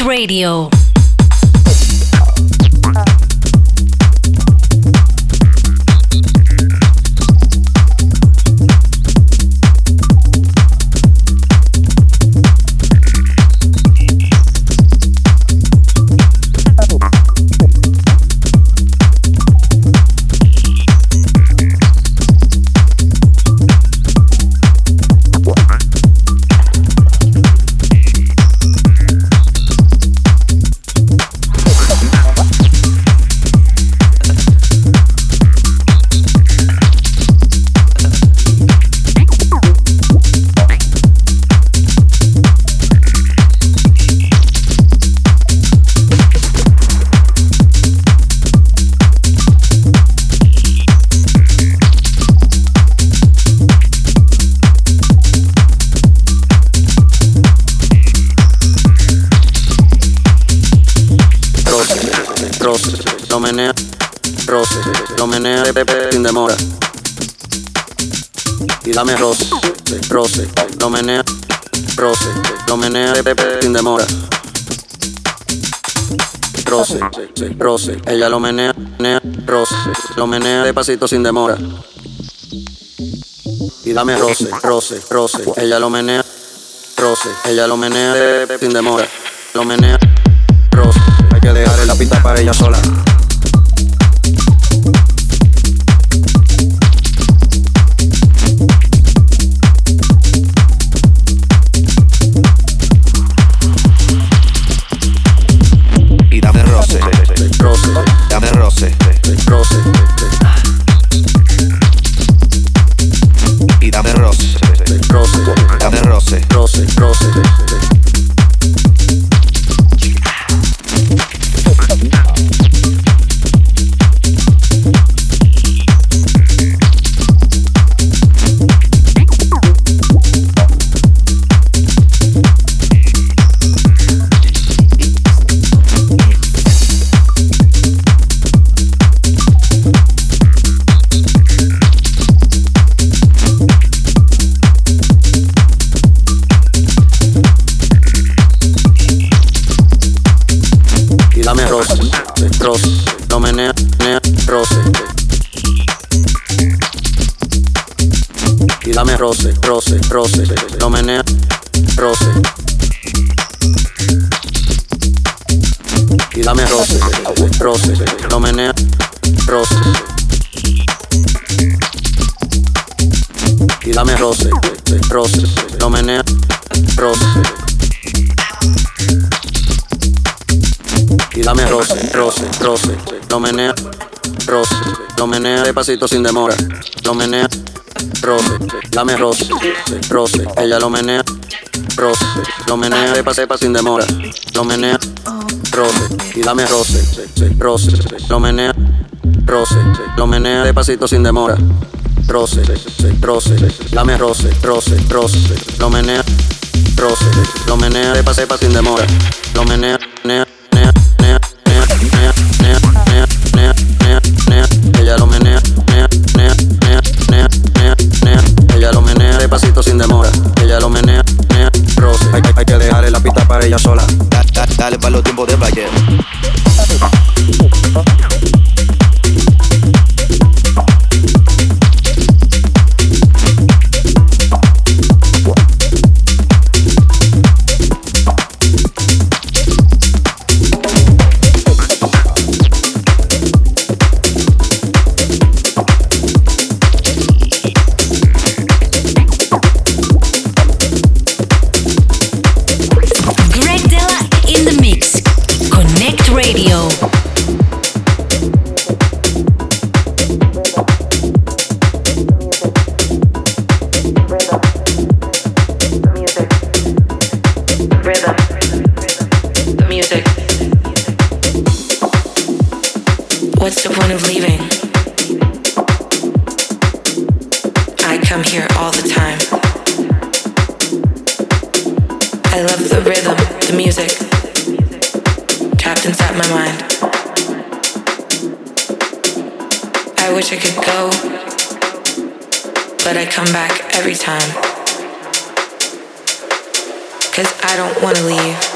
Radio. Roce, lo menea, roce, lo menea sin demora. Y dame roce, roce, lo menea, roce, lo menea sin demora. Roce, roce, ella lo menea, menea, roce, lo menea de pasito sin demora. Y dame roce, roce, roce, ella lo menea, roce, ella lo menea sin demora. Lo menea, hay que dejar la pista para ella sola. Y dame roce, roce, lo menea, roce. Y dame roce, roce, roce, lo menea, roce, lo menea de pasito sin demora, lo menea, roce, dame roce, roce, ella lo menea, roce, lo menea de pasepa sin demora, lo menea, roce, y dame roce, roce, lo menea, roce, lo menea de pasito sin demora, troce, troce, dame roce, troce, troce, lo menea, troce, lo menea de pase sin demora, lo menea, nea, nea, nea, nea, ella lo menea, nea, nea, nea, nea, nea, ella lo menea de pasito sin demora, ella lo menea, nea, roce, hay, que dejarle la pista para ella sola, dale, dale para los tiempos de playa I wish I could go, but I come back every time. Cause I don't wanna leave.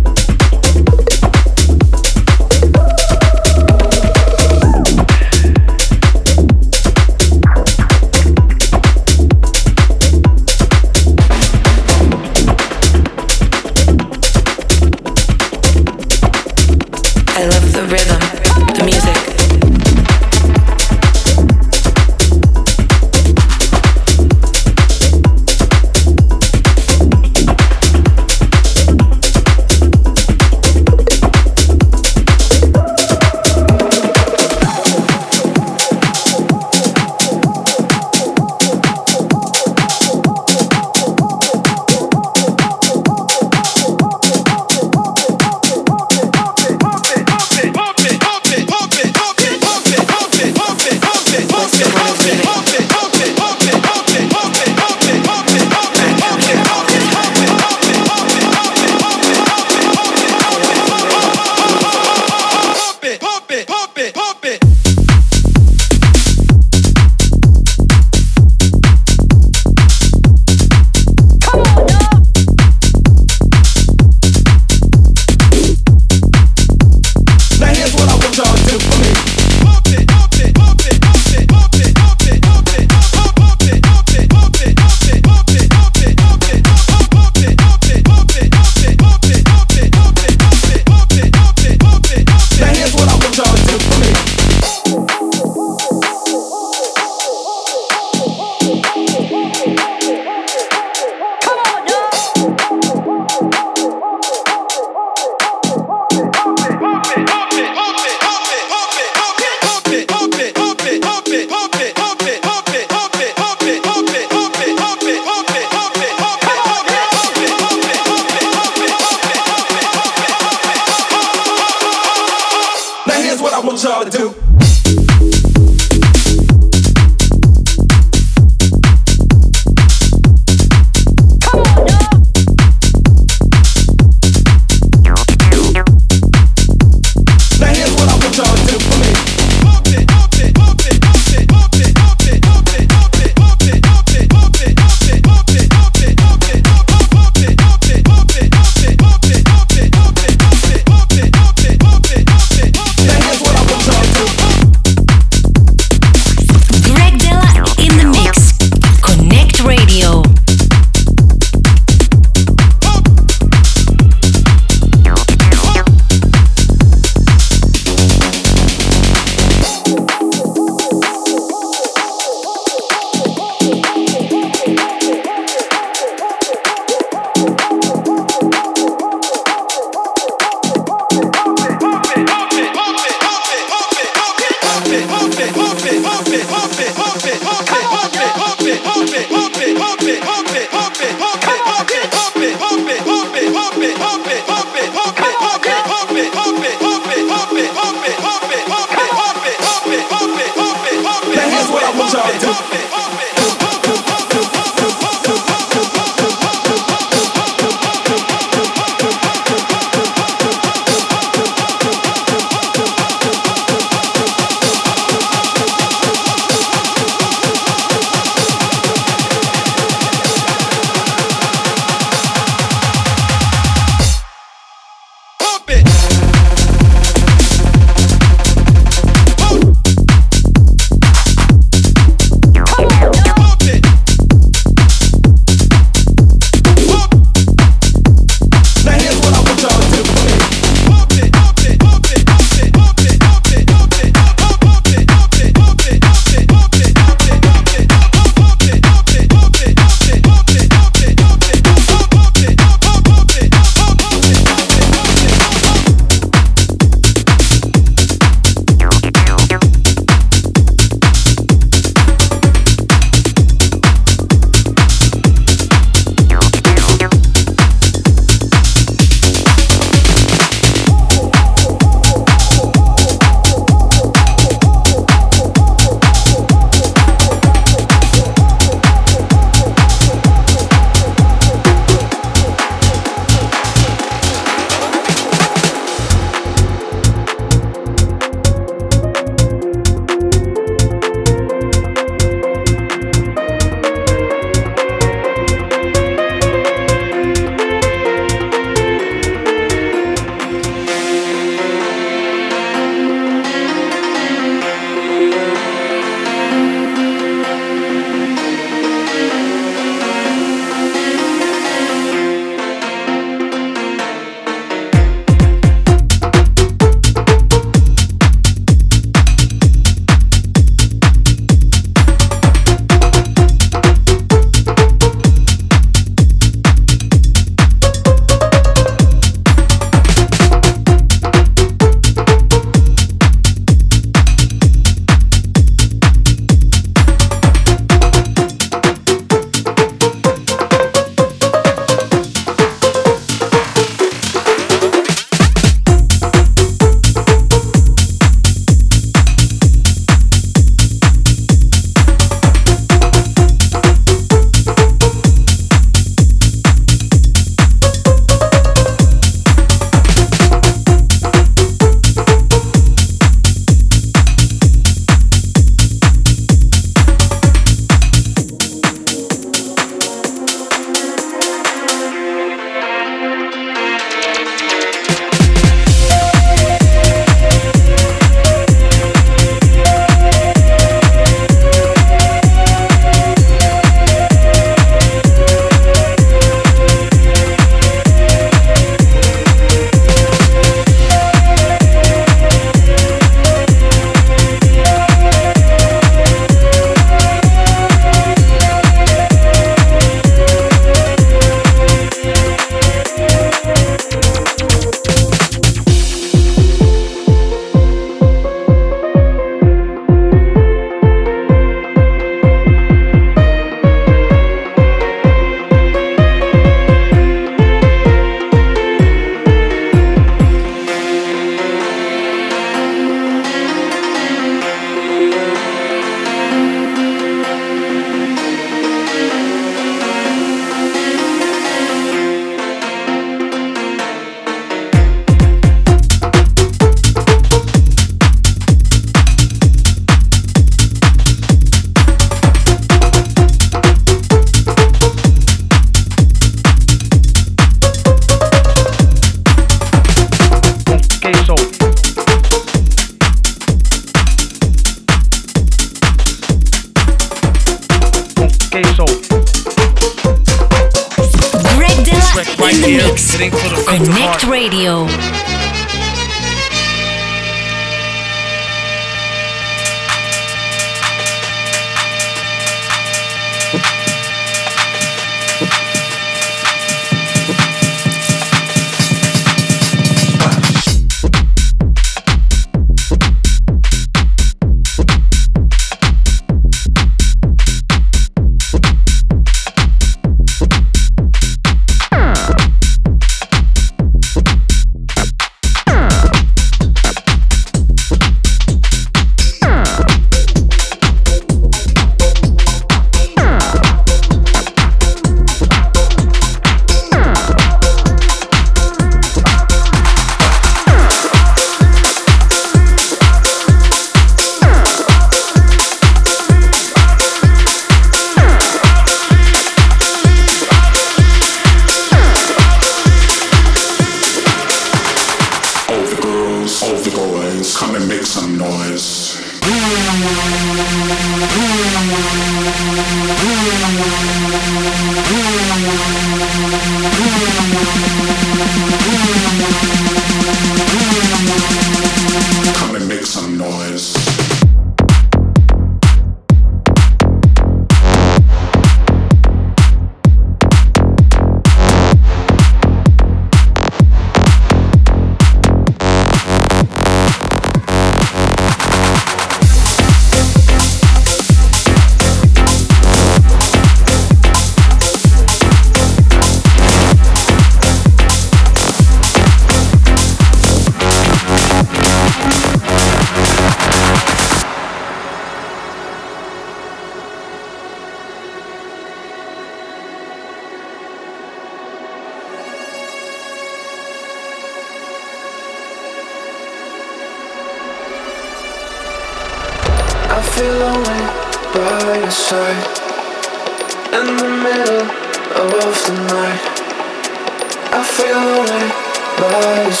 In the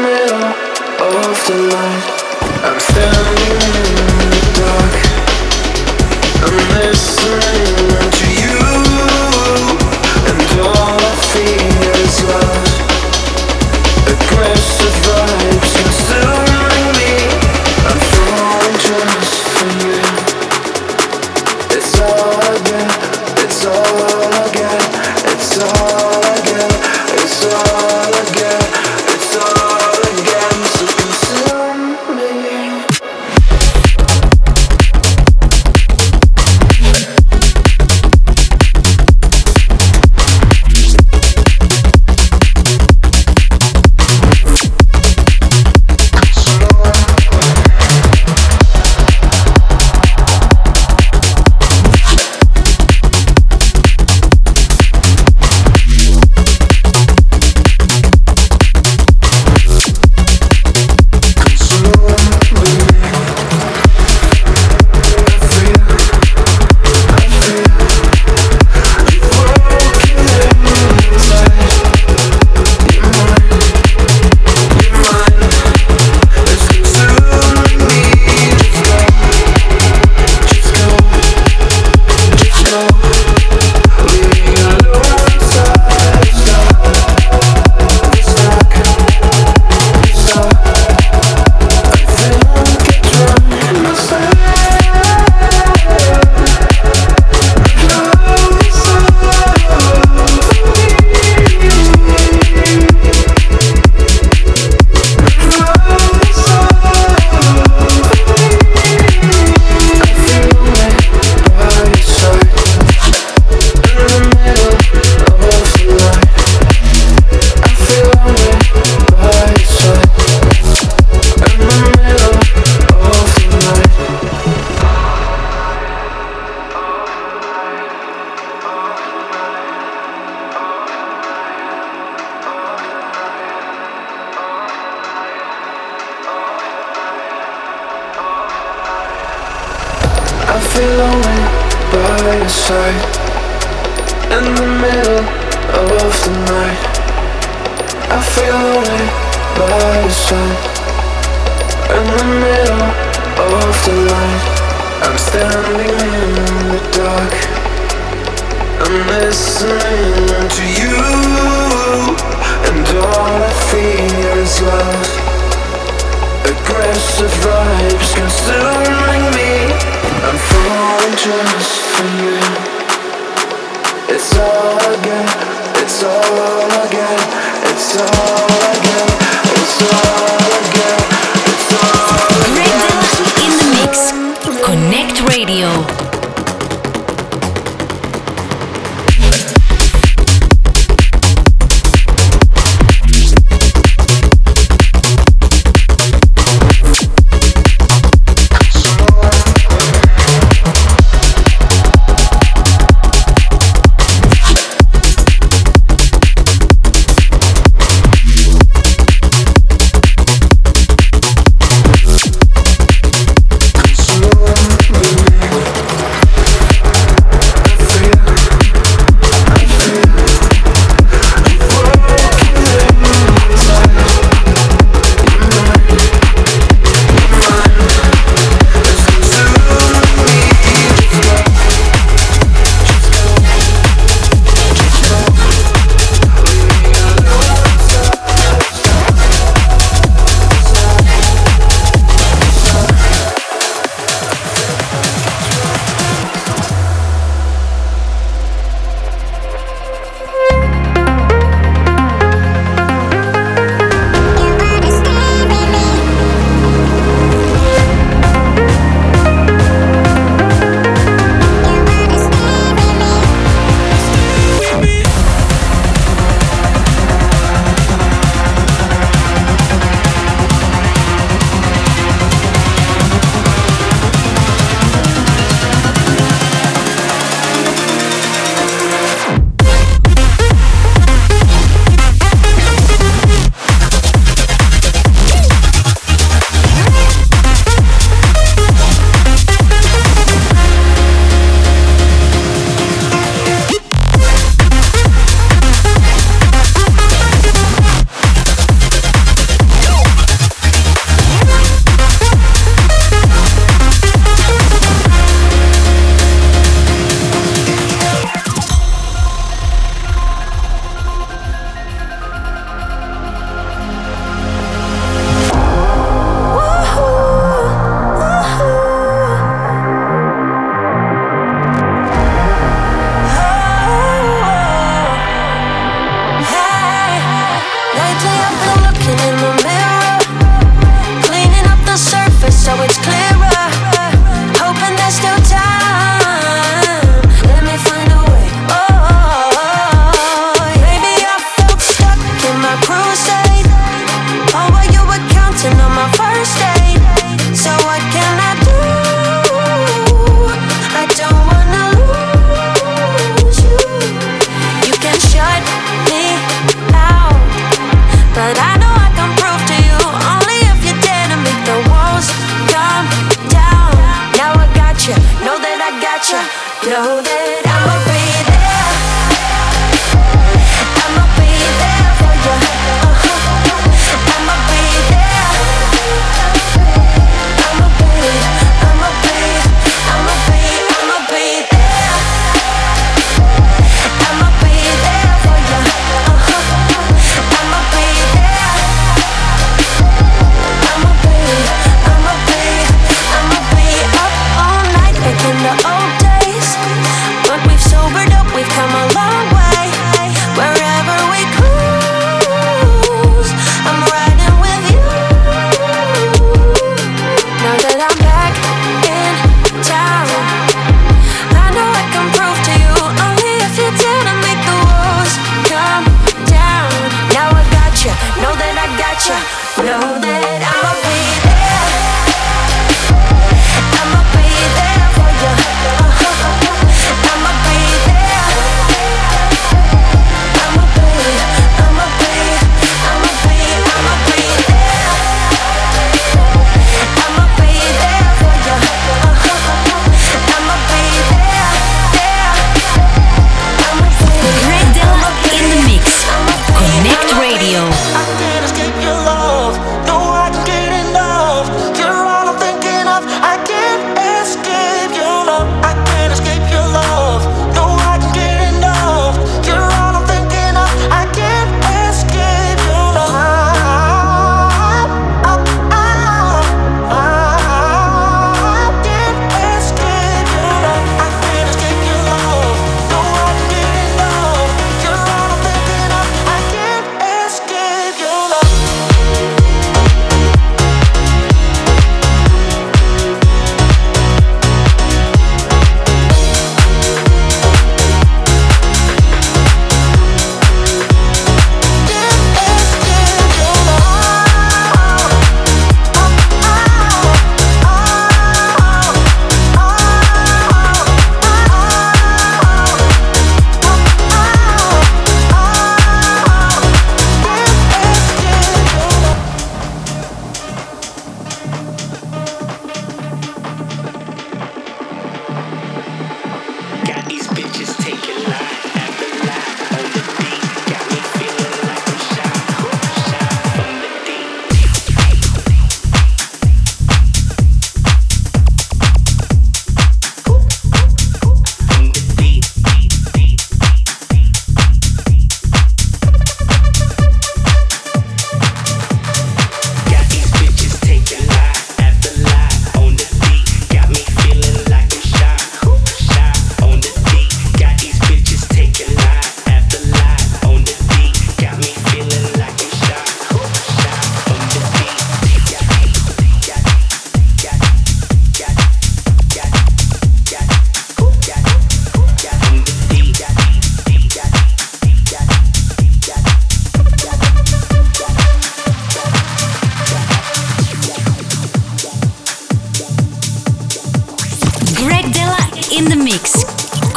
middle of the night I'm standing in the dark. Listening to you And all I feel is love.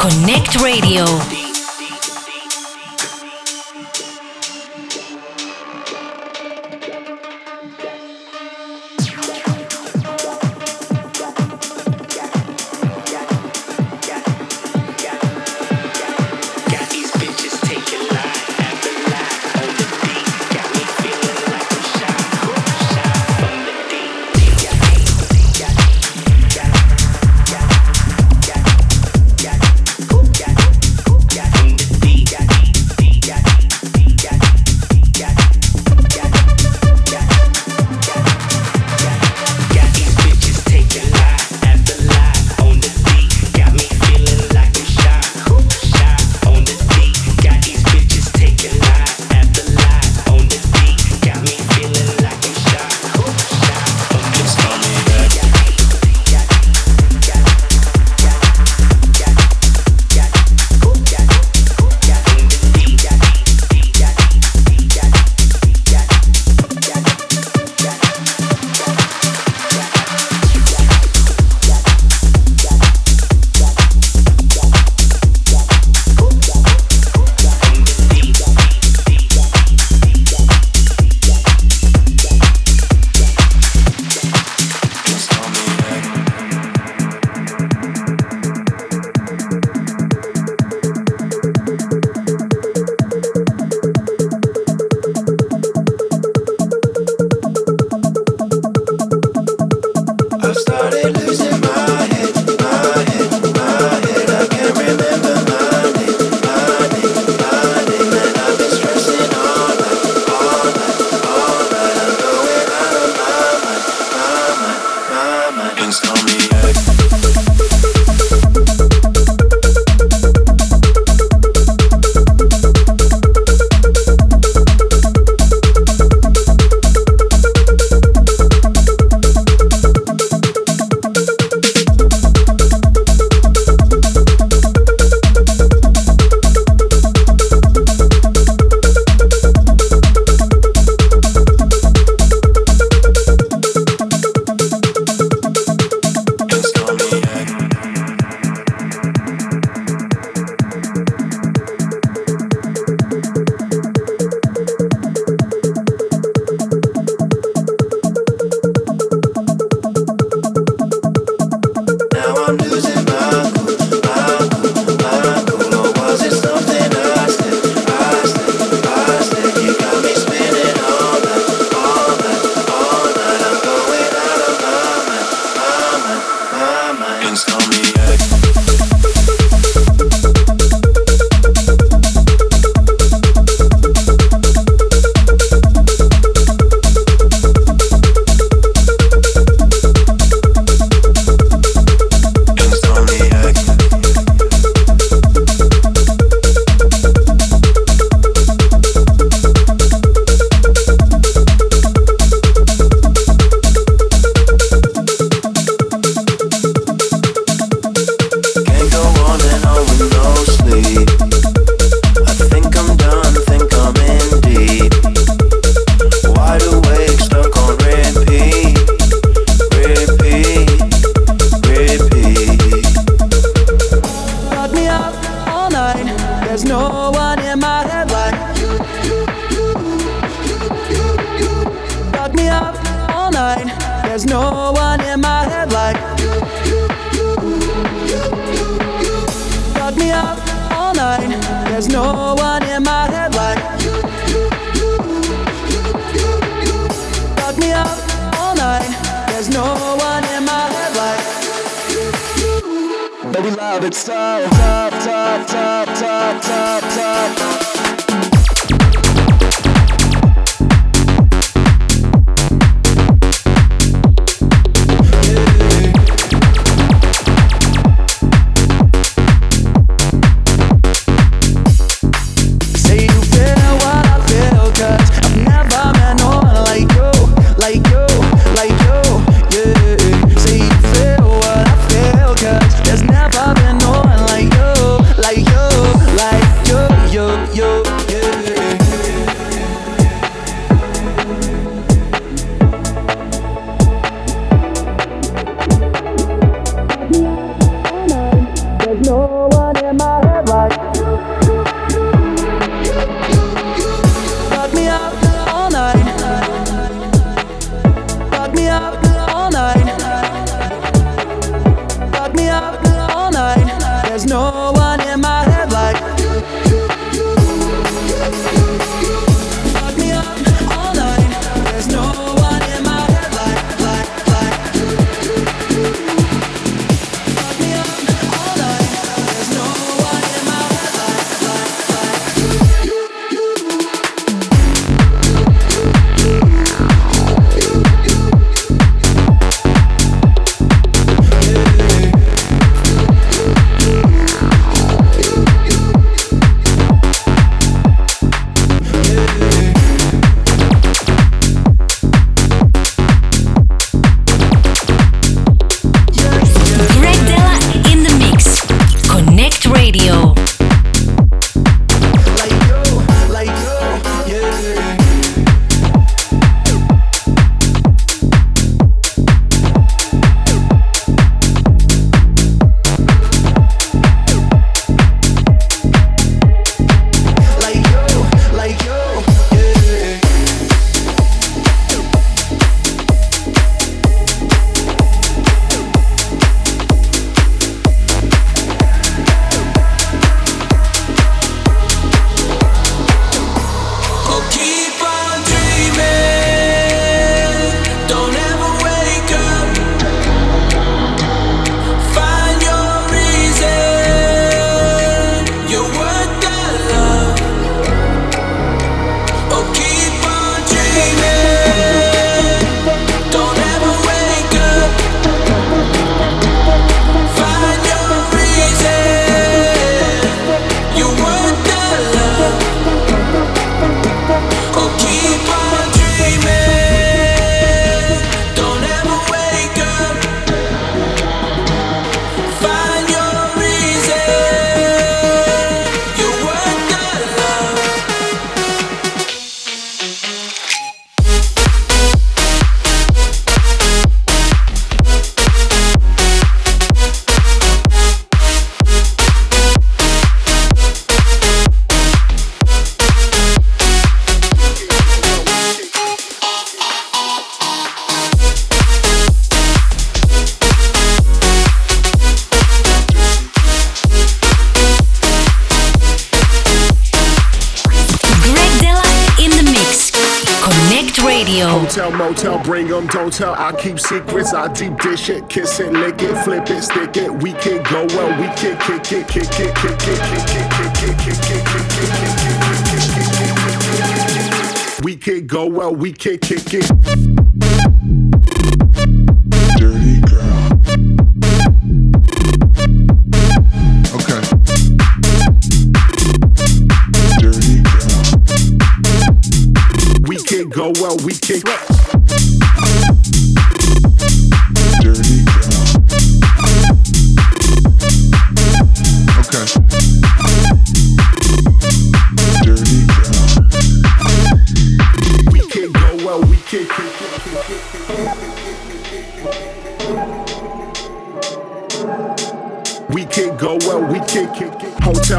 CONNCT Radio. motel, bring them, don't tell. I keep secrets, I deep dish it, kiss it, lick it, flip it, stick it. We can go well, we can kick it, kick it, kick it, kick it, kick it, kick it, kick it. We can go it, we can kick it. kick it Okay. it, girl. We can go well, we can.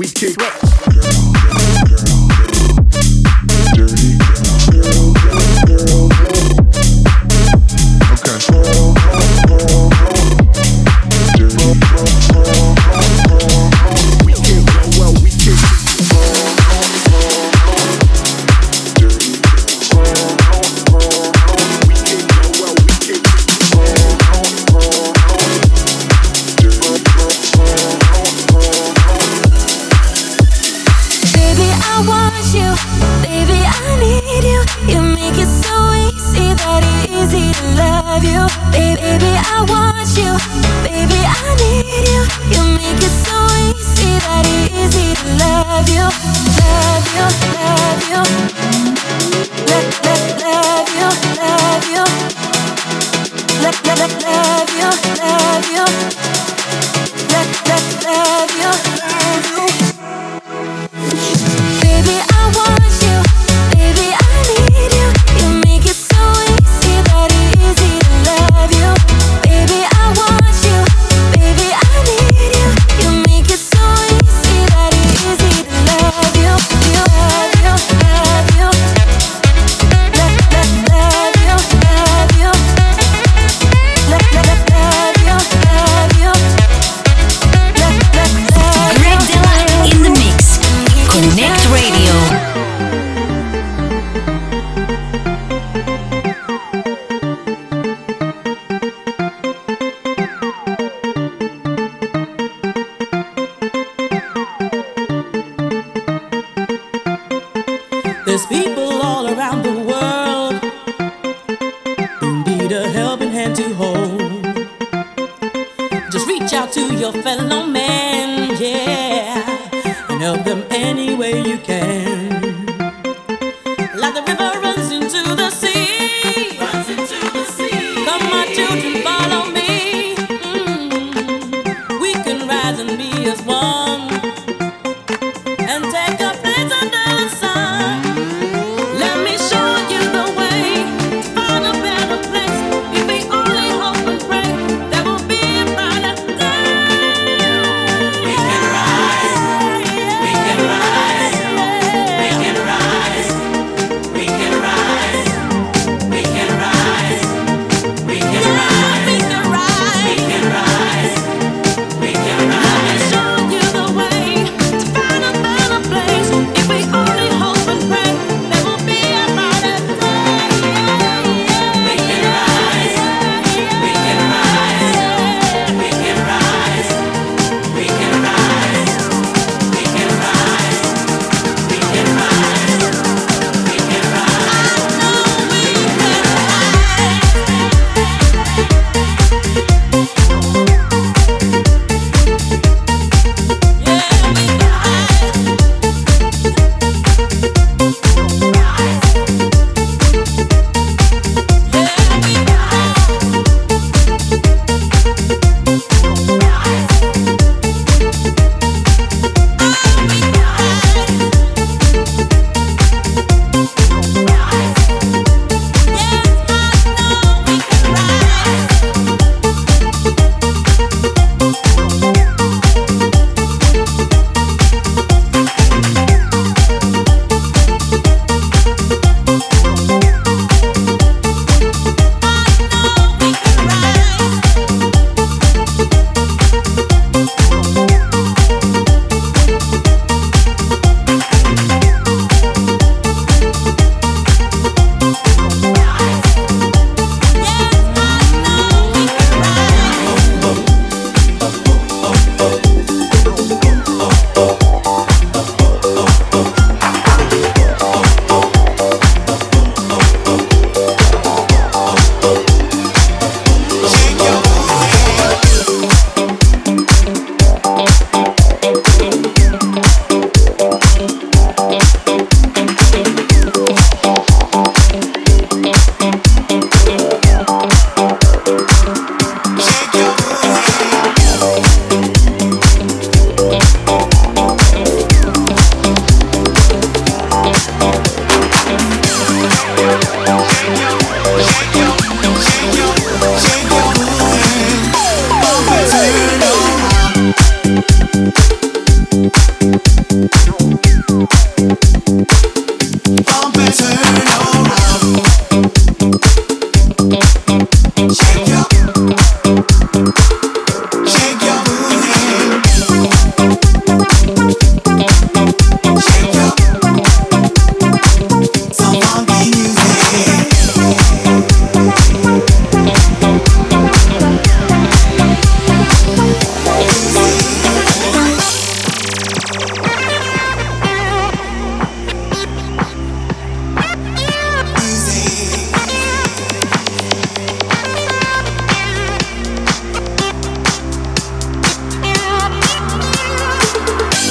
we Girl, girl, girl, girl. Dirty your fellow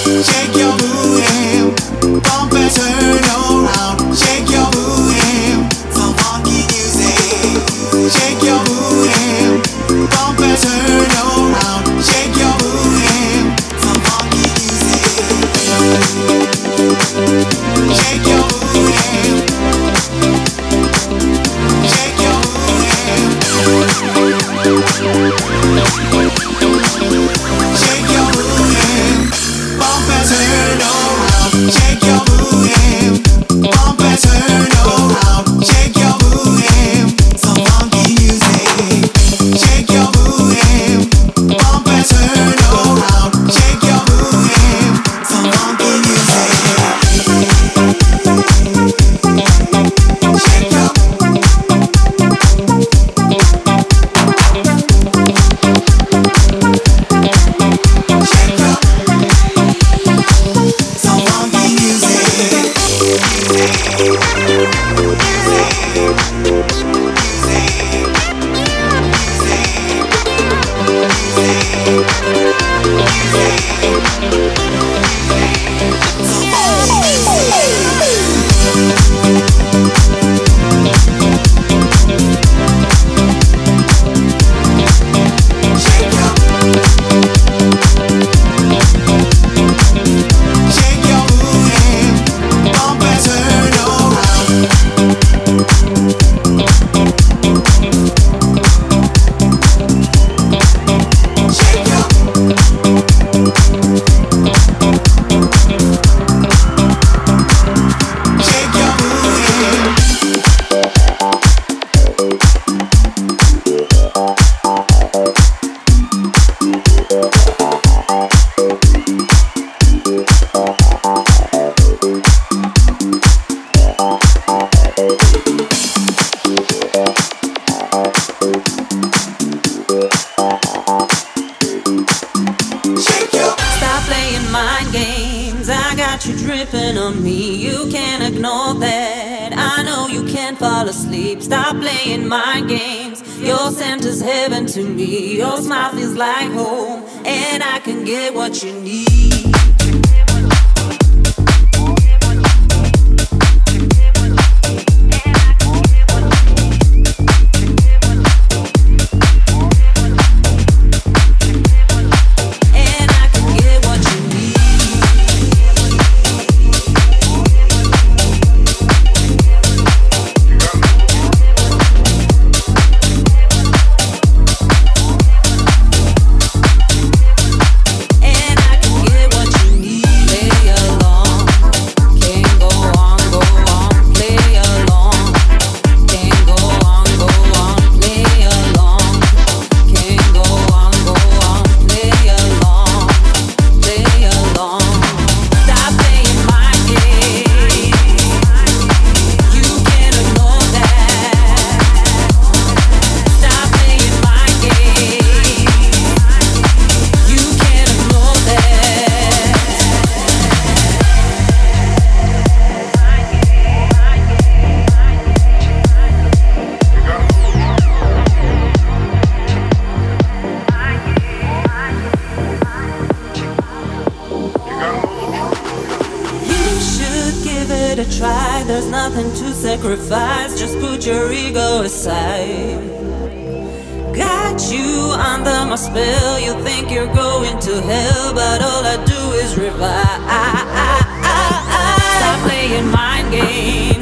Yeah. Santa's heaven to me. Your smile feels like home, and I can get what you need. give it a try. There's nothing to sacrifice, just put your ego aside. Got you under my spell, you think you're going to hell, but all I do is revive. Stop playing mind games.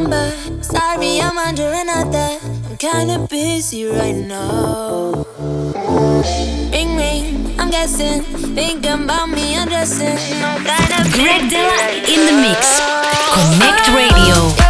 number. Sorry, I'm under another. I'm kinda busy right now. Ring ring, I'm guessing. Thinking about me undressing. Greg Dela in the mix. CONNCT Radio.